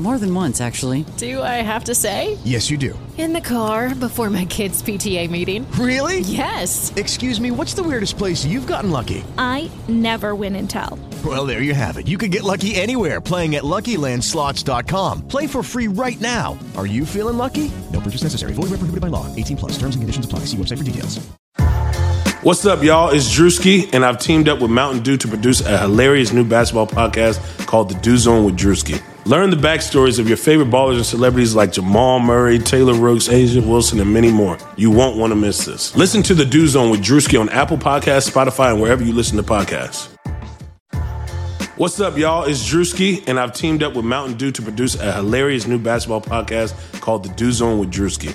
More than once, actually. Do I have to say? Yes, you do. In the car before my kids' PTA meeting. Really? Yes. Excuse me, what's the weirdest place you've gotten lucky? I never win and tell. Well, there you have it. You can get lucky anywhere playing at LuckyLandSlots.com. Play for free right now. Are you feeling lucky? No purchase necessary. Void where prohibited by law. 18 plus. Terms and conditions apply. See website for details. What's up, y'all? It's Drewski, and I've teamed up with Mountain Dew to produce a hilarious new basketball podcast called The Dew Zone with Drewski. Learn the backstories of your favorite ballers and celebrities like Jamal Murray, Taylor Rooks, A'ja Wilson, and many more. You won't want to miss this. Listen to The Dew Zone with Drewski on Apple Podcasts, Spotify, and wherever you listen to podcasts. What's up, y'all? It's Drewski, and I've teamed up with Mountain Dew to produce a hilarious new basketball podcast called The Dew Zone with Drewski.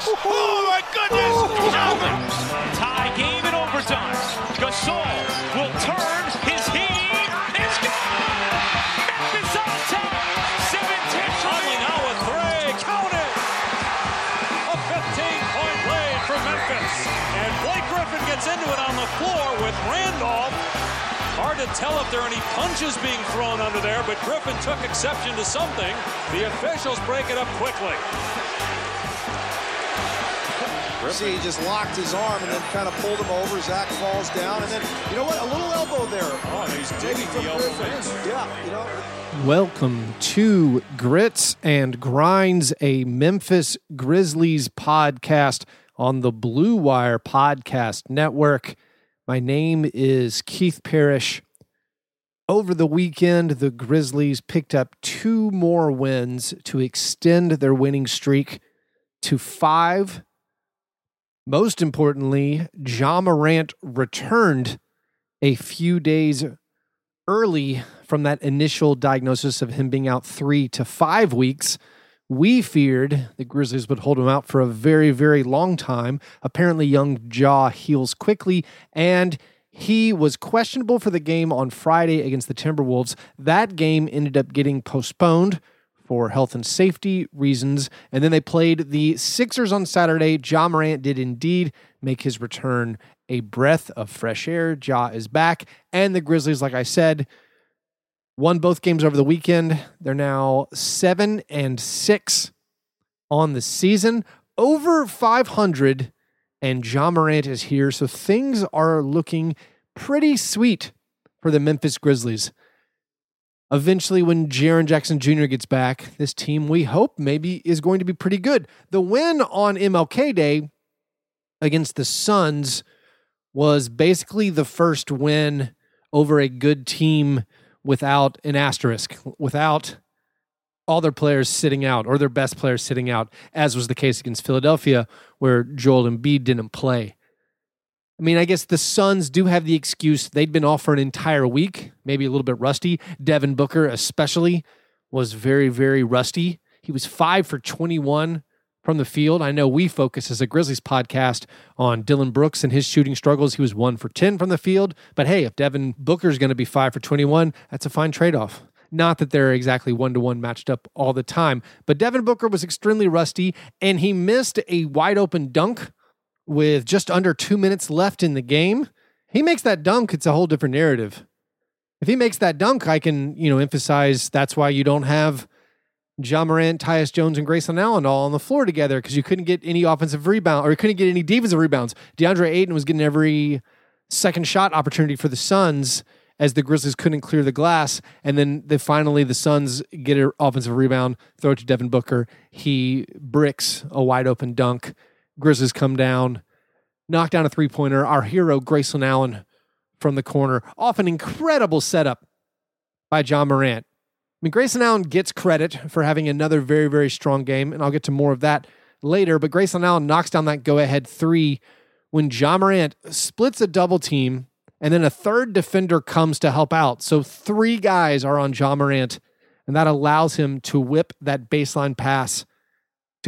Oh. Oh, my goodness. Jones. Tie game in overtime. Gasol will turn his heat. It's gone. Memphis on top. 17 Conley now with three. Count it. A 15-point lead for Memphis. And Blake Griffin gets into it on the floor with Randolph. Hard to tell if there are any punches being thrown under there, but Griffin took exception to something. The officials break it up quickly. See, he just locked his arm and then kind of pulled him over. Zach falls down, and then you know what? A little elbow there. Oh, and he's digging from the elbow Griffin. in. Yeah, you know. Welcome to Grits and Grinds, a Memphis Grizzlies podcast on the Blue Wire Podcast Network. My name is Keith Parrish. Over the weekend, the Grizzlies picked up two more wins to extend their winning streak to five. Most importantly, Ja Morant returned a few days early from that initial diagnosis of him being out three to five weeks. We feared the Grizzlies would hold him out for a very, very long time. Apparently, young Ja heals quickly, and he was questionable for the game on Friday against the Timberwolves. That game ended up getting postponed for health and safety reasons. And then they played the Sixers on Saturday. Ja Morant did indeed make his return a breath of fresh air. Ja is back. And the Grizzlies, like I said, won both games over the weekend. They're now seven and six on the season, over 500. And Ja Morant is here. So things are looking pretty sweet for the Memphis Grizzlies. Eventually, when Jaren Jackson Jr. gets back, this team we hope maybe is going to be pretty good. The win on MLK Day against the Suns was basically the first win over a good team without an asterisk, without all their players sitting out or their best players sitting out, as was the case against Philadelphia, where Joel Embiid didn't play. I mean, I guess the Suns do have the excuse they'd been off for an entire week, maybe a little bit rusty. Devin Booker, especially, was very, very rusty. He was five for 21 from the field. I know we focus as a Grizzlies podcast on Dillon Brooks and his shooting struggles. He was one for 10 from the field. But hey, if Devin Booker is going to be five for 21, that's a fine trade off. Not that they're exactly one to one matched up all the time, but Devin Booker was extremely rusty and he missed a wide open dunk with just under two minutes left in the game. He makes that dunk, it's a whole different narrative. If he makes that dunk, I can, you know, emphasize that's why you don't have Ja Morant, Tyus Jones, and Grayson Allen all on the floor together because you couldn't get any offensive rebound or you couldn't get any defensive rebounds. DeAndre Ayton was getting every second shot opportunity for the Suns as the Grizzlies couldn't clear the glass. And then they finally the Suns get an offensive rebound, throw it to Devin Booker. He bricks a wide open dunk. Grizzlies come down, knock down a three pointer. Our hero Grayson Allen from the corner, off an incredible setup by Ja Morant. I mean, Grayson Allen gets credit for having another very, very strong game, and I'll get to more of that later. But Grayson Allen knocks down that go ahead three when Ja Morant splits a double team, and then a third defender comes to help out. So three guys are on Ja Morant, and that allows him to whip that baseline pass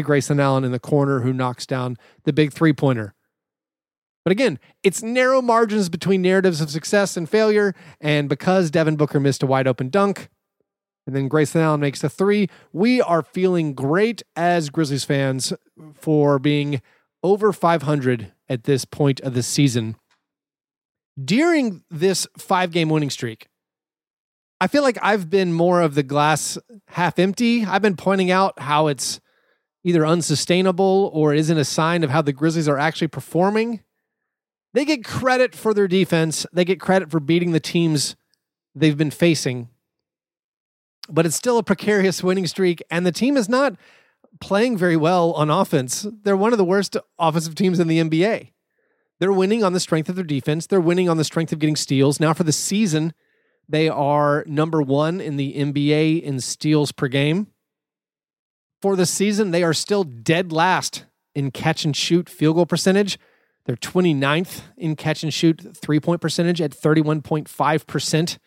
to Grayson Allen in the corner, who knocks down the big three pointer. But again, it's narrow margins between narratives of success and failure. And because Devin Booker missed a wide open dunk, and then Grayson Allen makes the three. We are feeling great as Grizzlies fans for being over 500 at this point of the season. During this five game winning streak, I feel like I've been more of the glass half empty. I've been pointing out how it's either unsustainable or isn't a sign of how the Grizzlies are actually performing. They get credit for their defense, they get credit for beating the teams they've been facing but it's still a precarious winning streak, and the team is not playing very well on offense. They're one of the worst offensive teams in the NBA. They're winning on the strength of their defense. They're winning on the strength of getting steals. Now, for the season, they are number one in the NBA in steals per game. For the season, they are still dead last in catch and shoot field goal percentage. They're 29th in catch and shoot three point percentage at 31.5%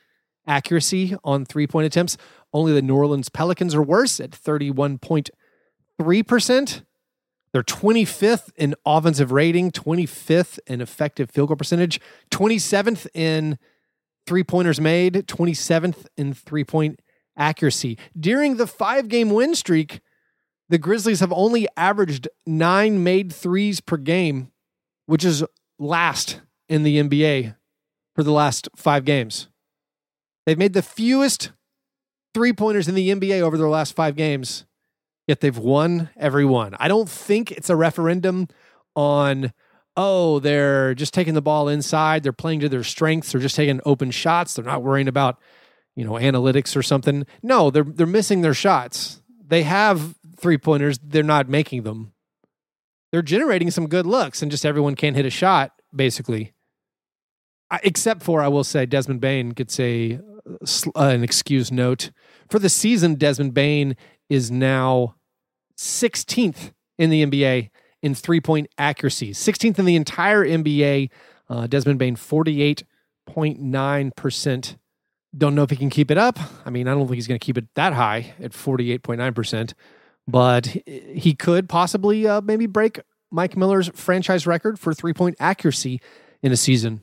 accuracy on three point attempts. Only the New Orleans Pelicans are worse at 31.3%. They're 25th in offensive rating, 25th in effective field goal percentage, 27th in three pointers made, 27th in three point accuracy. During the five game win streak, the Grizzlies have only averaged nine made threes per game, which is last in the NBA for the last five games. They've made the fewest three pointers in the NBA over their last five games, yet they've won every one. I don't think it's a referendum on, oh, they're just taking the ball inside, they're playing to their strengths, they're just taking open shots, they're not worrying about, you know, analytics or something. No, they're they're missing their shots. They have three pointers, they're not making them. They're generating some good looks, and just everyone can't hit a shot, basically. Except for, I will say, Desmond Bane gets a uh, an excuse note. For the season, Desmond Bane is now 16th in the NBA in three point accuracy, 16th in the entire NBA. Uh, Desmond Bane, 48.9%. Don't know if he can keep it up. I mean, I don't think he's going to keep it that high at 48.9%, but he could possibly uh, maybe break Mike Miller's franchise record for three point accuracy in a season.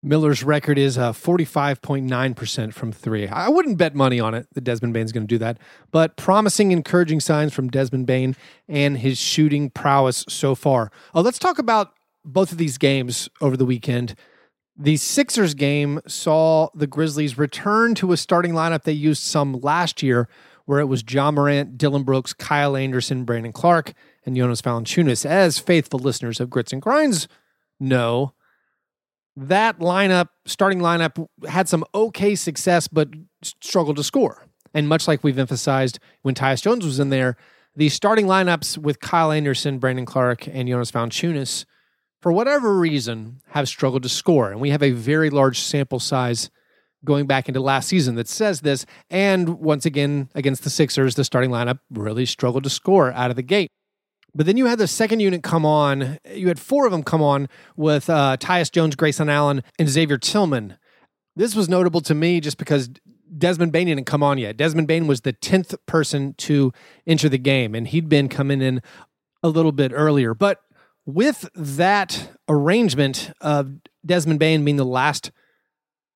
Miller's record is uh, 45.9% from three. I wouldn't bet money on it that Desmond Bane's going to do that, but promising, encouraging signs from Desmond Bane and his shooting prowess so far. Oh, let's talk about both of these games over the weekend. The Sixers game saw the Grizzlies return to a starting lineup they used some last year, where it was Ja Morant, Dillon Brooks, Kyle Anderson, Brandon Clarke, and Jonas Valanciunas. As faithful listeners of Grits and Grinds know, that lineup, starting lineup, had some okay success, but struggled to score. And much like we've emphasized when Tyus Jones was in there, the starting lineups with Kyle Anderson, Brandon Clarke, and Jonas Valanciunas, for whatever reason, have struggled to score. And we have a very large sample size going back into last season that says this. And once again, against the Sixers, the starting lineup really struggled to score out of the gate. But then you had the second unit come on. You had four of them come on with uh, Tyus Jones, Grayson Allen, and Xavier Tillman. This was notable to me just because Desmond Bane didn't come on yet. Desmond Bane was the 10th person to enter the game, and he'd been coming in a little bit earlier. But with that arrangement of Desmond Bane being the last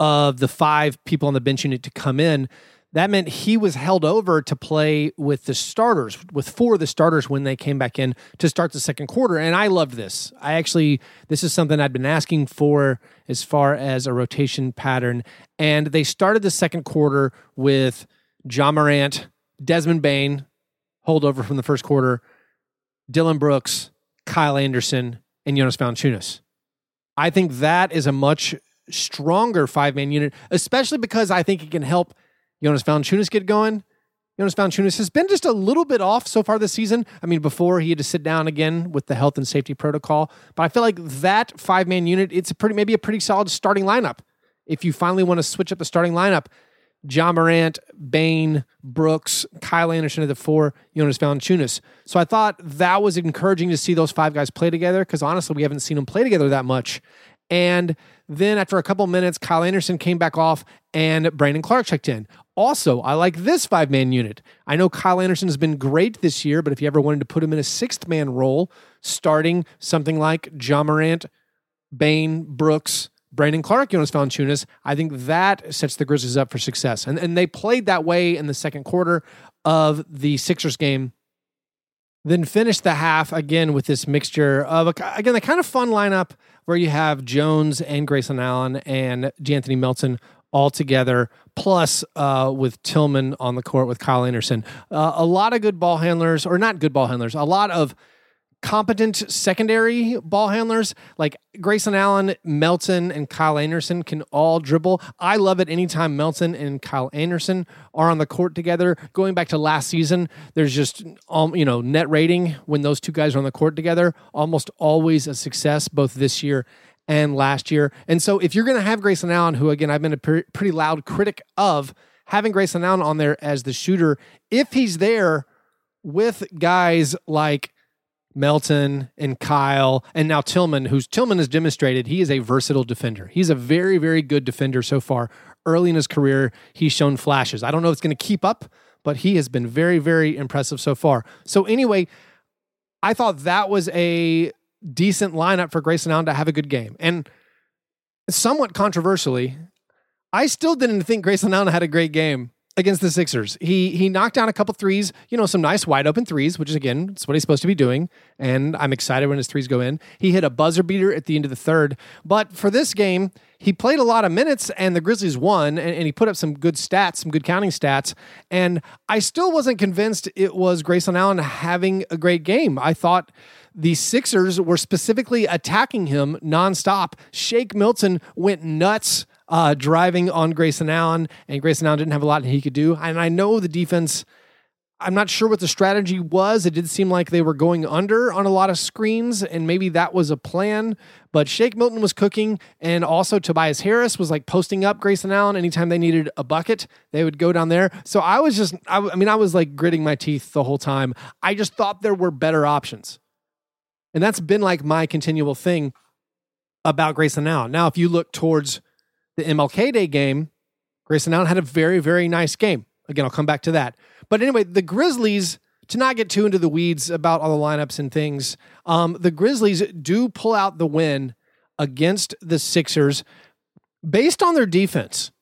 of the five people on the bench unit to come in, that meant he was held over to play with the starters, with four of the starters when they came back in to start the second quarter. And I loved this. I actually, this is something I'd been asking for as far as a rotation pattern. And they started the second quarter with Ja Morant, Desmond Bane, holdover from the first quarter, Dillon Brooks, Kyle Anderson, and Jonas Valanciunas. I think that is a much stronger five man unit, especially because I think it can help Jonas Valanciunas get going. Jonas Valanciunas has been just a little bit off so far this season. I mean, before he had to sit down again with the health and safety protocol, but I feel like that five man unit, it's a pretty maybe a pretty solid starting lineup. If you finally want to switch up the starting lineup, Ja Morant, Bane, Brooks, Kyle Anderson at the four, Jonas Valanciunas. So I thought that was encouraging to see those five guys play together because honestly, we haven't seen them play together that much. And then after a couple minutes, Kyle Anderson came back off and Brandon Clarke checked in. Also, I like this five man unit. I know Kyle Anderson has been great this year, but if you ever wanted to put him in a sixth man role, starting something like Ja Morant, Bane, Brooks, Brandon Clark, Jonas Valanciunas, I think that sets the Grizzlies up for success. And, and they played that way in the second quarter of the Sixers game. Then finish the half again with this mixture of, again, the kind of fun lineup where you have Jones and Grayson Allen and D'Anthony Melton all together, plus uh, with Tillman on the court with Kyle Anderson. Uh, a lot of good ball handlers, or not good ball handlers, a lot of competent secondary ball handlers like Grayson Allen, Melton, and Kyle Anderson can all dribble. I love it anytime Melton and Kyle Anderson are on the court together. Going back to last season, there's just um, you know net rating when those two guys are on the court together, almost always a success both this year and last year. And so if you're going to have Grayson Allen, who again I've been a pretty loud critic of having Grayson Allen on there as the shooter, if he's there with guys like Melton and Kyle and now Tillman, who's Tillman has demonstrated he is a versatile defender. He's a very, very good defender so far. Early in his career, he's shown flashes. I don't know if it's going to keep up, but he has been very, very impressive so far. So anyway, I thought that was a decent lineup for Grayson Allen to have a good game. And somewhat controversially, I still didn't think Grayson Allen had a great game against the Sixers. He he knocked down a couple threes, you know, some nice wide open threes, which is again, it's what he's supposed to be doing. And I'm excited when his threes go in. He hit a buzzer beater at the end of the third. But for this game, he played a lot of minutes and the Grizzlies won and, and he put up some good stats, some good counting stats. And I still wasn't convinced it was Grayson Allen having a great game. I thought the Sixers were specifically attacking him nonstop. Shake Milton went nuts uh, driving on Grayson Allen, and Grayson Allen didn't have a lot he could do. And I know the defense. I'm not sure what the strategy was. It did seem like they were going under on a lot of screens, and maybe that was a plan. But Shake Milton was cooking, and also Tobias Harris was like posting up Grayson Allen anytime they needed a bucket. They would go down there. So I was just, I, I mean, I was like gritting my teeth the whole time. I just thought there were better options. And that's been like my continual thing about Grayson Allen. Now, if you look towards the MLK Day game, Grayson Allen had a very, very nice game. Again, I'll come back to that. But anyway, the Grizzlies, to not get too into the weeds about all the lineups and things, um, the Grizzlies do pull out the win against the Sixers based on their defense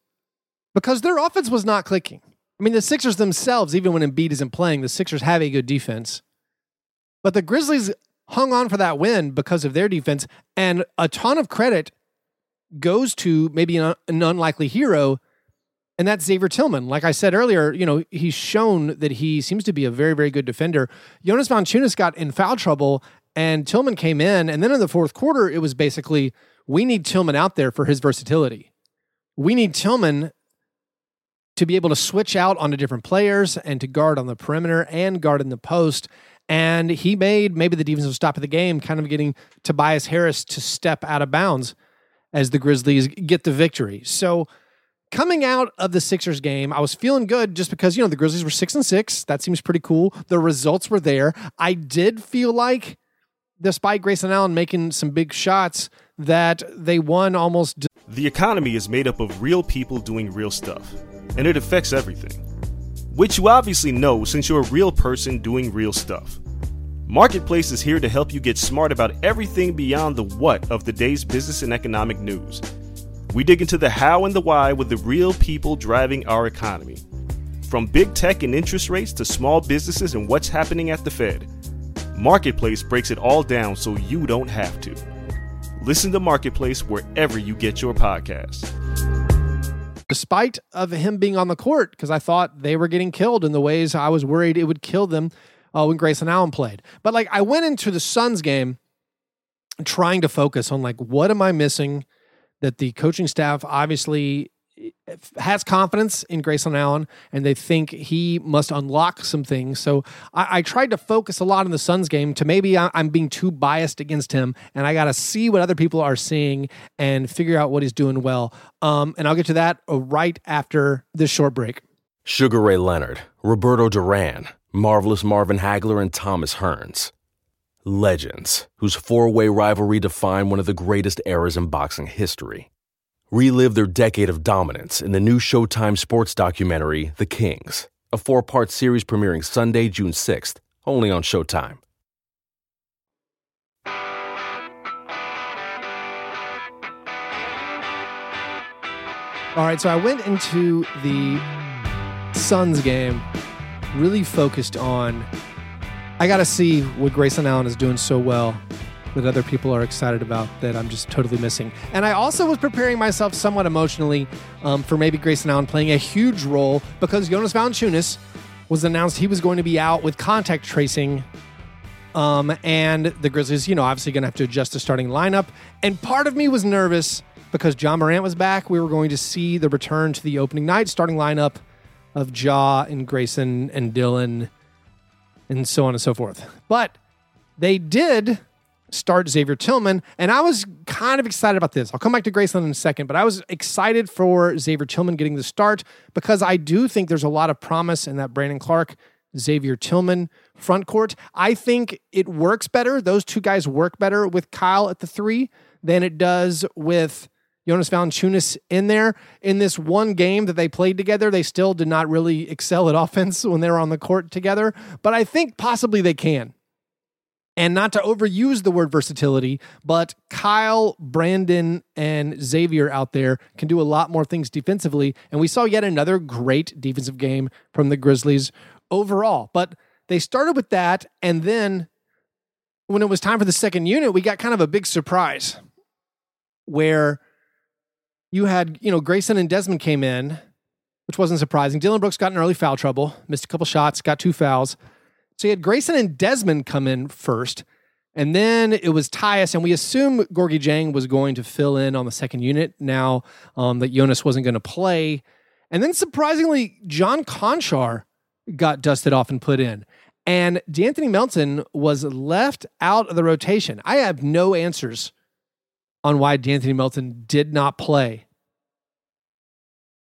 because their offense was not clicking. I mean, the Sixers themselves, even when Embiid isn't playing, the Sixers have a good defense. But the Grizzlies hung on for that win because of their defense, and a ton of credit goes to maybe an, an unlikely hero, and that's Xavier Tillman. Like I said earlier, you know, he's shown that he seems to be a very, very good defender. Jonas Valanciunas got in foul trouble, and Tillman came in, and then in the fourth quarter, it was basically we need Tillman out there for his versatility. We need Tillman to be able to switch out onto different players and to guard on the perimeter and guard in the post. And he made maybe the defensive stop of the game, kind of getting Tobias Harris to step out of bounds as the Grizzlies get the victory. So coming out of the Sixers game, I was feeling good just because, you know, the Grizzlies were six and six. That seems pretty cool. The results were there. I did feel like, despite Grayson Allen making some big shots, that they won almost. The economy is made up of real people doing real stuff, and it affects everything. Which you obviously know since you're a real person doing real stuff. Marketplace is here to help you get smart about everything beyond the what of the day's business and economic news. We dig into the how and the why with the real people driving our economy. From big tech and interest rates to small businesses and what's happening at the Fed, Marketplace breaks it all down so you don't have to. Listen to Marketplace wherever you get your podcasts. despite of him being on the court because I thought they were getting killed in the ways I was worried it would kill them uh, when Grayson Allen played. But like I went into the Suns game trying to focus on like what am I missing that the coaching staff obviously has confidence in Grayson Allen and they think he must unlock some things. So I, I tried to focus a lot on the Suns game to maybe I, am being too biased against him and I got to see what other people are seeing and figure out what he's doing well. Um, and I'll get to that uh, right after this short break. Sugar Ray Leonard, Roberto Duran, Marvelous Marvin Hagler, and Thomas Hearns. Legends, whose four way rivalry defined one of the greatest eras in boxing history. Relive their decade of dominance in the new Showtime sports documentary, The Kings, a four part series premiering Sunday, June 6th, only on Showtime. All right, so I went into the Suns game really focused on I got to see what Grayson Allen is doing so well that other people are excited about that I'm just totally missing. And I also was preparing myself somewhat emotionally um, for maybe Grayson Allen playing a huge role because Jonas Valanciunas was announced he was going to be out with contact tracing. Um, and the Grizzlies, you know, obviously going to have to adjust the starting lineup. And part of me was nervous because Ja Morant was back. We were going to see the return to the opening night starting lineup of Ja and Grayson and Dillon and so on and so forth. But they did start Xavier Tillman, and I was kind of excited about this. I'll come back to Grayson in a second, but I was excited for Xavier Tillman getting the start because I do think there's a lot of promise in that Brandon Clarke, Xavier Tillman front court. I think it works better. Those two guys work better with Kyle at the three than it does with Jonas Valanciunas in there. In this one game that they played together, they still did not really excel at offense when they were on the court together, but I think possibly they can and not to overuse the word versatility, but Kyle, Brandon, and Xavier out there can do a lot more things defensively. And we saw yet another great defensive game from the Grizzlies overall. But they started with that. And then when it was time for the second unit, we got kind of a big surprise where you had, you know, Grayson and Desmond came in, which wasn't surprising. Dillon Brooks got in early foul trouble, missed a couple shots, got two fouls. So you had Grayson and Desmond come in first, and then it was Tyus, and we assume Gorgui Dieng was going to fill in on the second unit now um, that Jonas wasn't going to play. And then surprisingly, John Konchar got dusted off and put in. And D'Anthony Melton was left out of the rotation. I have no answers on why D'Anthony Melton did not play.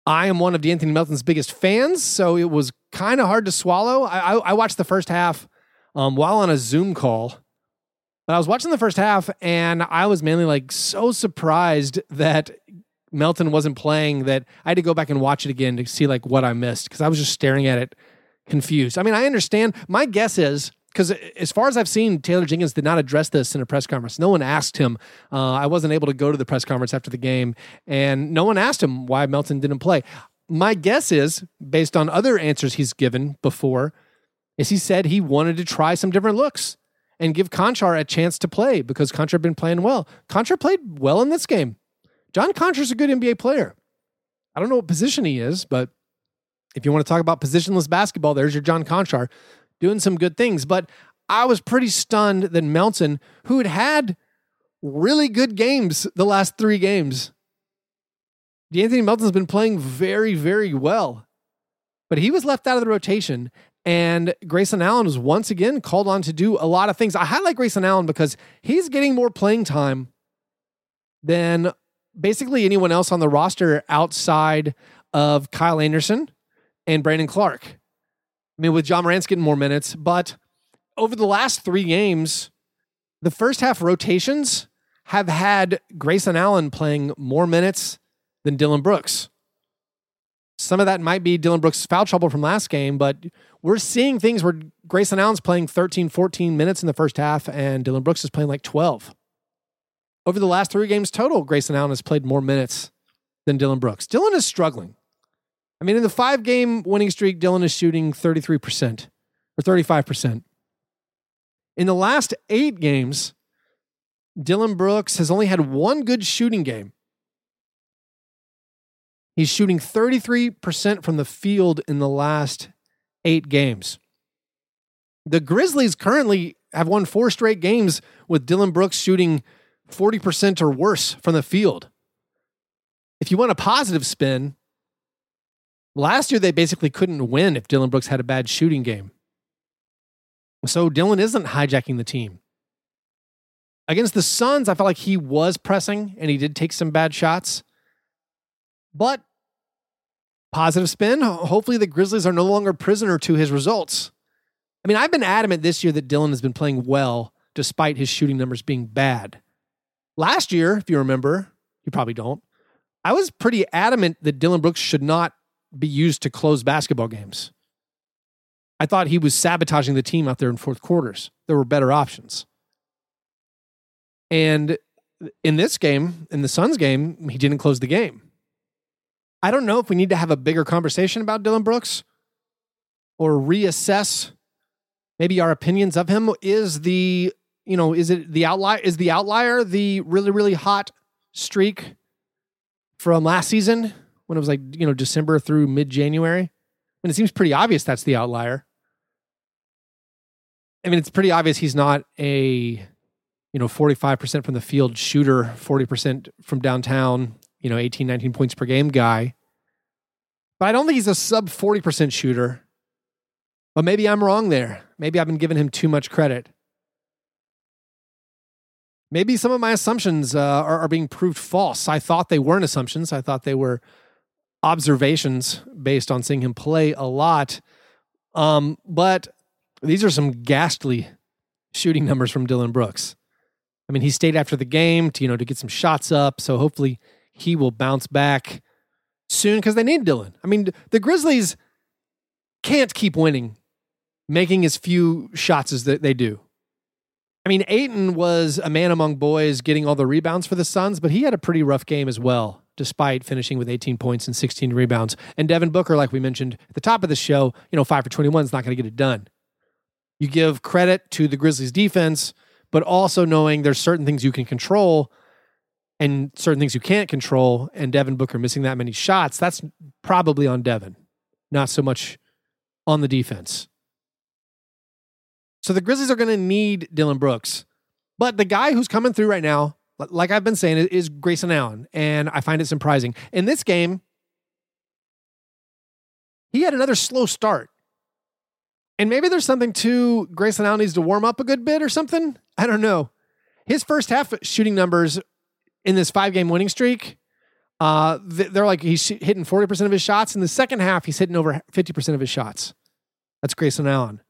I am one of D'Anthony Melton's biggest fans, so it was kind of hard to swallow. I, I, I, watched the first half um, while on a Zoom call, but I was watching the first half and I was mainly like so surprised that Melton wasn't playing that I had to go back and watch it again to see like what I missed because I was just staring at it confused. I mean, I understand. My guess is because as far as I've seen, Taylor Jenkins did not address this in a press conference. No one asked him. Uh, I wasn't able to go to the press conference after the game, and no one asked him why Melton didn't play my guess is, based on other answers he's given before, is he said he wanted to try some different looks and give Konchar a chance to play because Konchar had been playing well. Conchar played well in this game. John Konchar's a good NBA player. I don't know what position he is, but if you want to talk about positionless basketball, there's your John Konchar doing some good things. But I was pretty stunned that Melton, who had had really good games the last three games, D'Anthony Melton's been playing very, very well, but he was left out of the rotation. And Grayson Allen was once again called on to do a lot of things. I highlight Grayson Allen because he's getting more playing time than basically anyone else on the roster outside of Kyle Anderson and Brandon Clarke. I mean, with Ja Morant's getting more minutes, but over the last three games, the first half rotations have had Grayson Allen playing more minutes than Dillon Brooks. Some of that might be Dillon Brooks' foul trouble from last game, but we're seeing things where Grayson Allen's playing 13, 14 minutes in the first half, and Dillon Brooks is playing like 12. Over the last three games total, Grayson Allen has played more minutes than Dillon Brooks. Dillon is struggling. I mean, in the five game winning streak, Dillon is shooting 33% or 35%. In the last eight games, Dillon Brooks has only had one good shooting game. He's shooting 33% from the field in the last eight games. The Grizzlies currently have won four straight games with Dillon Brooks shooting 40% or worse from the field. If you want a positive spin, last year they basically couldn't win if Dillon Brooks had a bad shooting game. So Dillon isn't hijacking the team. Against the Suns, I felt like he was pressing and he did take some bad shots. But positive spin, hopefully the Grizzlies are no longer prisoner to his results. I mean, I've been adamant this year that Dillon has been playing well despite his shooting numbers being bad. Last year, if you remember, you probably don't, I was pretty adamant that Dillon Brooks should not be used to close basketball games. I thought he was sabotaging the team out there in fourth quarters. There were better options. And in this game, in the Suns game, he didn't close the game. I don't know if we need to have a bigger conversation about Dillon Brooks or reassess maybe our opinions of him. Is the, you know, is it the outlier? Is the outlier the really, really hot streak from last season when it was like, you know, December through mid January? I mean, it seems pretty obvious that's the outlier. I mean, it's pretty obvious he's not a, you know, 45% from the field shooter, 40% from downtown, you know, 18, 19 points per game guy. But I don't think he's a sub 40% shooter. But maybe I'm wrong there. Maybe I've been giving him too much credit. Maybe some of my assumptions uh, are, are being proved false. I thought they weren't assumptions. I thought they were observations based on seeing him play a lot. Um, but these are some ghastly shooting numbers from Dillon Brooks. I mean, he stayed after the game to, you know, to get some shots up. So hopefully he will bounce back soon because they need Dillon. I mean, the Grizzlies can't keep winning, making as few shots as they do. I mean, Ayton was a man among boys getting all the rebounds for the Suns, but he had a pretty rough game as well, despite finishing with 18 points and 16 rebounds. And Devin Booker, like we mentioned at the top of the show, you know, 5 for 21 is not going to get it done. You give credit to the Grizzlies defense, but also knowing there's certain things you can control and certain things you can't control. And Devin Booker missing that many shots, that's probably on Devin, not so much on the defense. So the Grizzlies are going to need Dillon Brooks. But the guy who's coming through right now, like I've been saying, is Grayson Allen. And I find it surprising. In this game, he had another slow start. And maybe there's something to Grayson Allen needs to warm up a good bit or something. I don't know. His first half shooting numbers in this five game winning streak, uh, they're like he's hitting 40% of his shots. In the second half, he's hitting over 50% of his shots. That's Grayson Allen.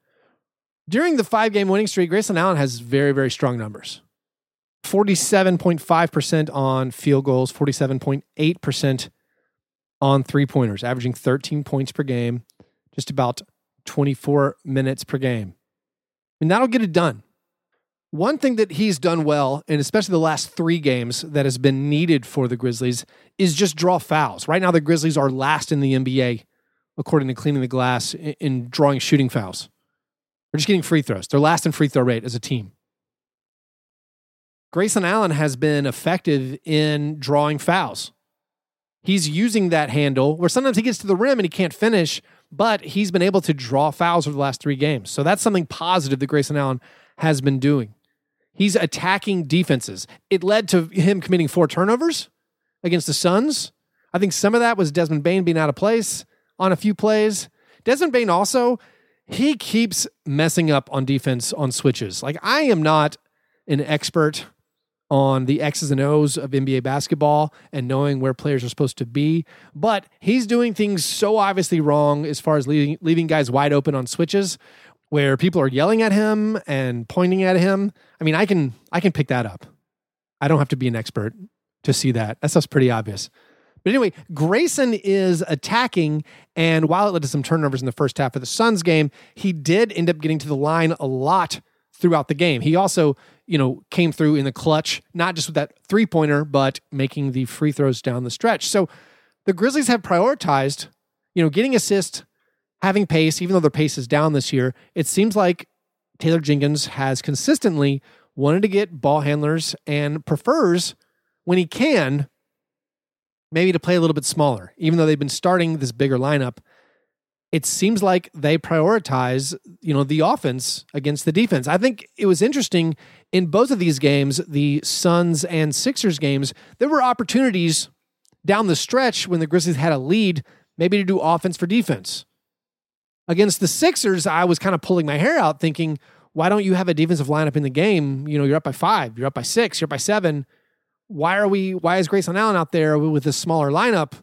During the five game winning streak, Grayson Allen has very, very strong numbers 47.5% on field goals, 47.8% on three pointers, averaging 13 points per game, just about 24 minutes per game. And that'll get it done. One thing that he's done well, and especially the last three games that has been needed for the Grizzlies, is just draw fouls. Right now, the Grizzlies are last in the NBA, according to Cleaning the Glass, in drawing shooting fouls. They're just getting free throws. They're last in free throw rate as a team. Grayson Allen has been effective in drawing fouls. He's using that handle where sometimes he gets to the rim and he can't finish, but he's been able to draw fouls over the last three games. So that's something positive that Grayson Allen has been doing. He's attacking defenses. It led to him committing four turnovers against the Suns. I think some of that was Desmond Bane being out of place on a few plays. Desmond Bane also, he keeps messing up on defense on switches. Like, I am not an expert on the X's and O's of NBA basketball and knowing where players are supposed to be. But he's doing things so obviously wrong as far as leaving, leaving guys wide open on switches where people are yelling at him and pointing at him. I mean, I can I can pick that up. I don't have to be an expert to see that. That stuff's pretty obvious. But anyway, Grayson is attacking, and while it led to some turnovers in the first half of the Suns game, he did end up getting to the line a lot throughout the game. He also, you know, came through in the clutch, not just with that three pointer, but making the free throws down the stretch. So the Grizzlies have prioritized, you know, getting assists, having pace, even though their pace is down this year. It seems like Taylor Jenkins has consistently wanted to get ball handlers and prefers when he can maybe to play a little bit smaller, even though they've been starting this bigger lineup. It seems like they prioritize, you know, the offense against the defense. I think it was interesting in both of these games, the Suns and Sixers games, there were opportunities down the stretch when the Grizzlies had a lead, maybe to do offense for defense. Against the Sixers, I was kind of pulling my hair out thinking, why don't you have a defensive lineup in the game? You know, you're up by five, you're up by six, you're up by seven. Why are we, why is Grayson Allen out there with this smaller lineup?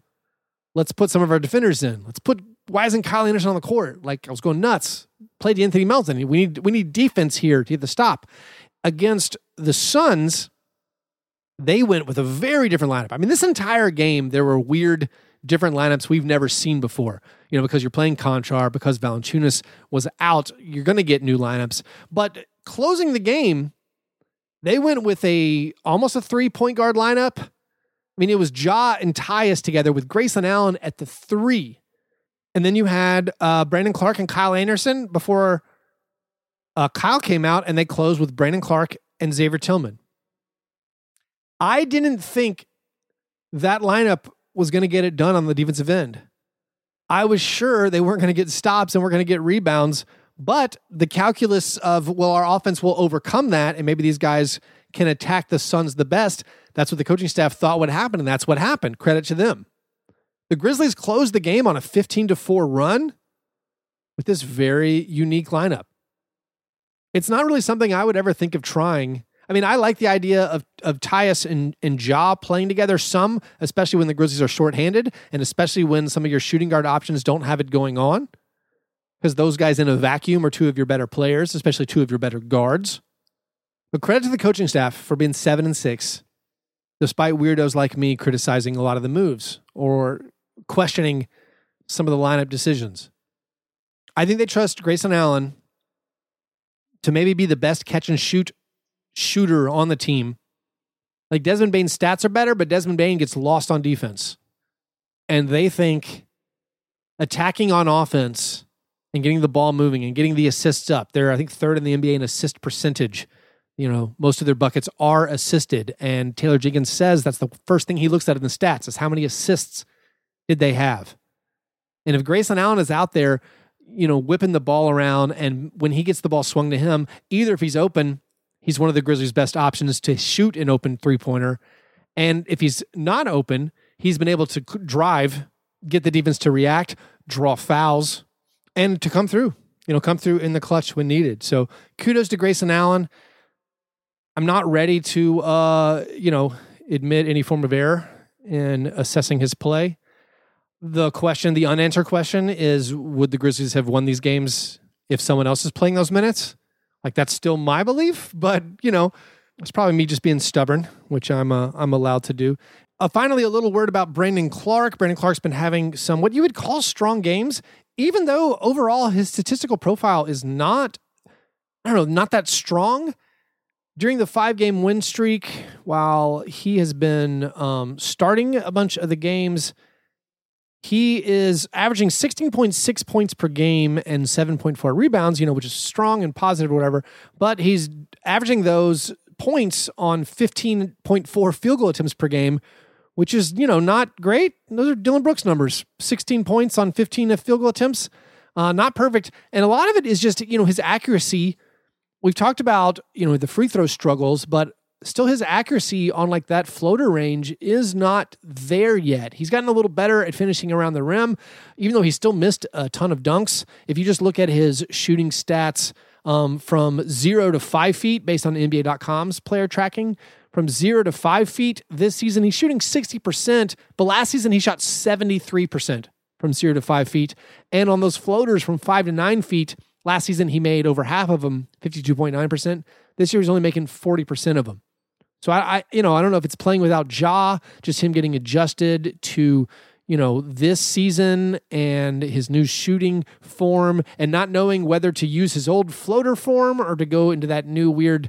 Let's put some of our defenders in. Let's put, why isn't Kyle Anderson on the court? Like I was going nuts. Played Anthony Melton. We need, we need defense here to get the stop. Against the Suns, they went with a very different lineup. I mean, this entire game, there were weird, different lineups we've never seen before. You know, because you're playing Konchar, because Valanciunas was out, you're going to get new lineups. But closing the game, they went with a almost a three point guard lineup. I mean, it was Ja and Tyus together with Grayson Allen at the three. And then you had uh, Brandon Clarke and Kyle Anderson before uh, Kyle came out and they closed with Brandon Clarke and Xavier Tillman. I didn't think that lineup was going to get it done on the defensive end. I was sure they weren't going to get stops and we're going to get rebounds, but the calculus of, well, our offense will overcome that and maybe these guys can attack the Suns the best. That's what the coaching staff thought would happen, and that's what happened. Credit to them. The Grizzlies closed the game on a 15 to 4 run with this very unique lineup. It's not really something I would ever think of trying I mean, I like the idea of of Tyus and, and Ja playing together some, especially when the Grizzlies are shorthanded, and especially when some of your shooting guard options don't have it going on. Because those guys in a vacuum are two of your better players, especially two of your better guards. But credit to the coaching staff for being seven and six, despite weirdos like me criticizing a lot of the moves or questioning some of the lineup decisions. I think they trust Grayson Allen to maybe be the best catch and shoot shooter on the team. Like Desmond Bane's stats are better, but Desmond Bane gets lost on defense. And they think attacking on offense and getting the ball moving and getting the assists up. They're, I think, third in the NBA in assist percentage. You know, most of their buckets are assisted. And Taylor Jenkins says that's the first thing he looks at in the stats is how many assists did they have? And if Grayson Allen is out there, you know, whipping the ball around, and when he gets the ball swung to him, either if he's open He's one of the Grizzlies' best options to shoot an open three pointer. And if he's not open, he's been able to drive, get the defense to react, draw fouls, and to come through, you know, come through in the clutch when needed. So kudos to Grayson Allen. I'm not ready to, uh, you know, admit any form of error in assessing his play. The question, the unanswered question is would the Grizzlies have won these games if someone else is playing those minutes? Like that's still my belief, but you know, it's probably me just being stubborn, which I'm uh, I'm allowed to do. Uh, finally, a little word about Brandon Clarke. Brandon Clarke's been having some what you would call strong games, even though overall his statistical profile is not, I don't know, not that strong. During the five game win streak, while he has been um, starting a bunch of the games, he is averaging 16.6 points per game and 7.4 rebounds, you know, which is strong and positive or whatever. But he's averaging those points on 15.4 field goal attempts per game, which is, you know, not great. Those are Dillon Brooks numbers 16 points on 15 field goal attempts. Uh, not perfect. And a lot of it is just, you know, his accuracy. We've talked about, you know, the free throw struggles, but still his accuracy on like that floater range is not there yet. He's gotten a little better at finishing around the rim, even though he still missed a ton of dunks. If you just look at his shooting stats um, from zero to five feet based on NBA.com's player tracking, from zero to five feet this season, he's shooting 60%, but last season he shot 73% from zero to five feet. And on those floaters from five to nine feet, last season he made over half of them, 52.9%. This year he's only making 40% of them. So I, I, you know, I don't know if it's playing without Ja, just him getting adjusted to, you know, this season and his new shooting form and not knowing whether to use his old floater form or to go into that new weird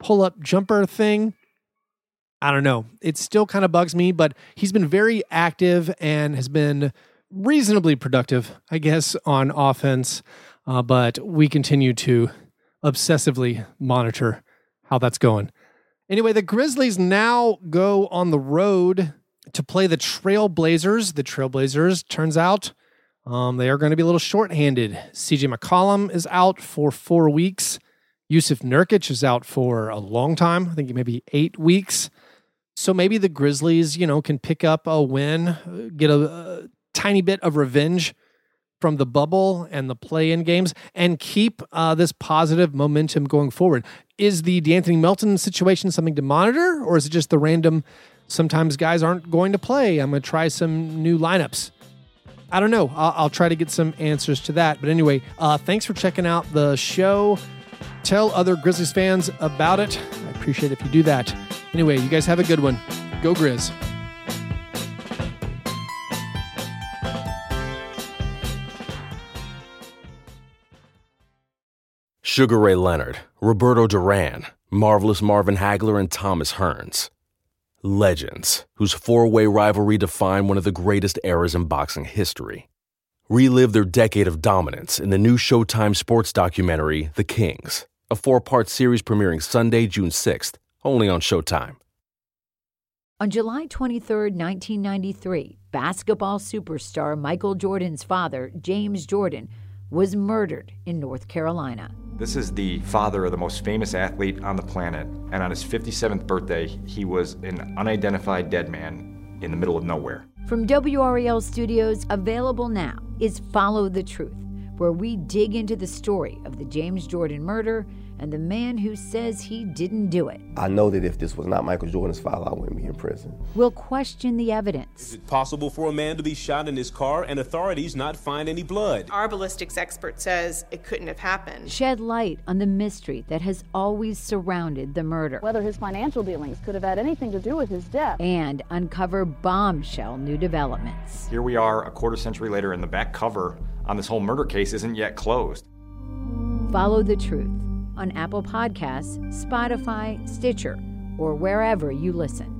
pull up jumper thing. I don't know. It still kind of bugs me, but he's been very active and has been reasonably productive, I guess, on offense. Uh, but we continue to obsessively monitor how that's going. Anyway, the Grizzlies now go on the road to play the Trailblazers. The Trailblazers turns out um, they are going to be a little shorthanded. CJ McCollum is out for four weeks. Jusuf Nurkic is out for a long time. I think maybe eight weeks. So maybe the Grizzlies, you know, can pick up a win, get a, a tiny bit of revenge from the bubble and the play-in games, and keep uh, this positive momentum going forward. Is the D'Anthony Melton situation something to monitor, or is it just the random? Sometimes guys aren't going to play. I'm going to try some new lineups. I don't know. I'll, I'll, try to get some answers to that. But anyway, uh, thanks for checking out the show. Tell other Grizzlies fans about it. I appreciate if you do that. Anyway, you guys have a good one. Go Grizz. Sugar Ray Leonard, Roberto Duran, Marvelous Marvin Hagler, and Thomas Hearns. Legends, whose four way rivalry defined one of the greatest eras in boxing history. Relive their decade of dominance in the new Showtime sports documentary, The Kings, a four part series premiering Sunday, June 6th, only on Showtime. On July 23, 1993, basketball superstar Michael Jordan's father, James Jordan, was murdered in North Carolina. This is the father of the most famous athlete on the planet, and on his 57th birthday, he was an unidentified dead man in the middle of nowhere. From WRAL Studios, available now is Follow the Truth, where we dig into the story of the James Jordan murder and the man who says he didn't do it. I know that if this was not Michael Jordan's father, I wouldn't be in prison. We'll question the evidence. Is it possible for a man to be shot in his car and authorities not find any blood? Our ballistics expert says it couldn't have happened. Shed light on the mystery that has always surrounded the murder. Whether his financial dealings could have had anything to do with his death. And uncover bombshell new developments. Here we are a quarter century later, and the back cover on this whole murder case isn't yet closed. Follow the truth on Apple Podcasts, Spotify, Stitcher, or wherever you listen.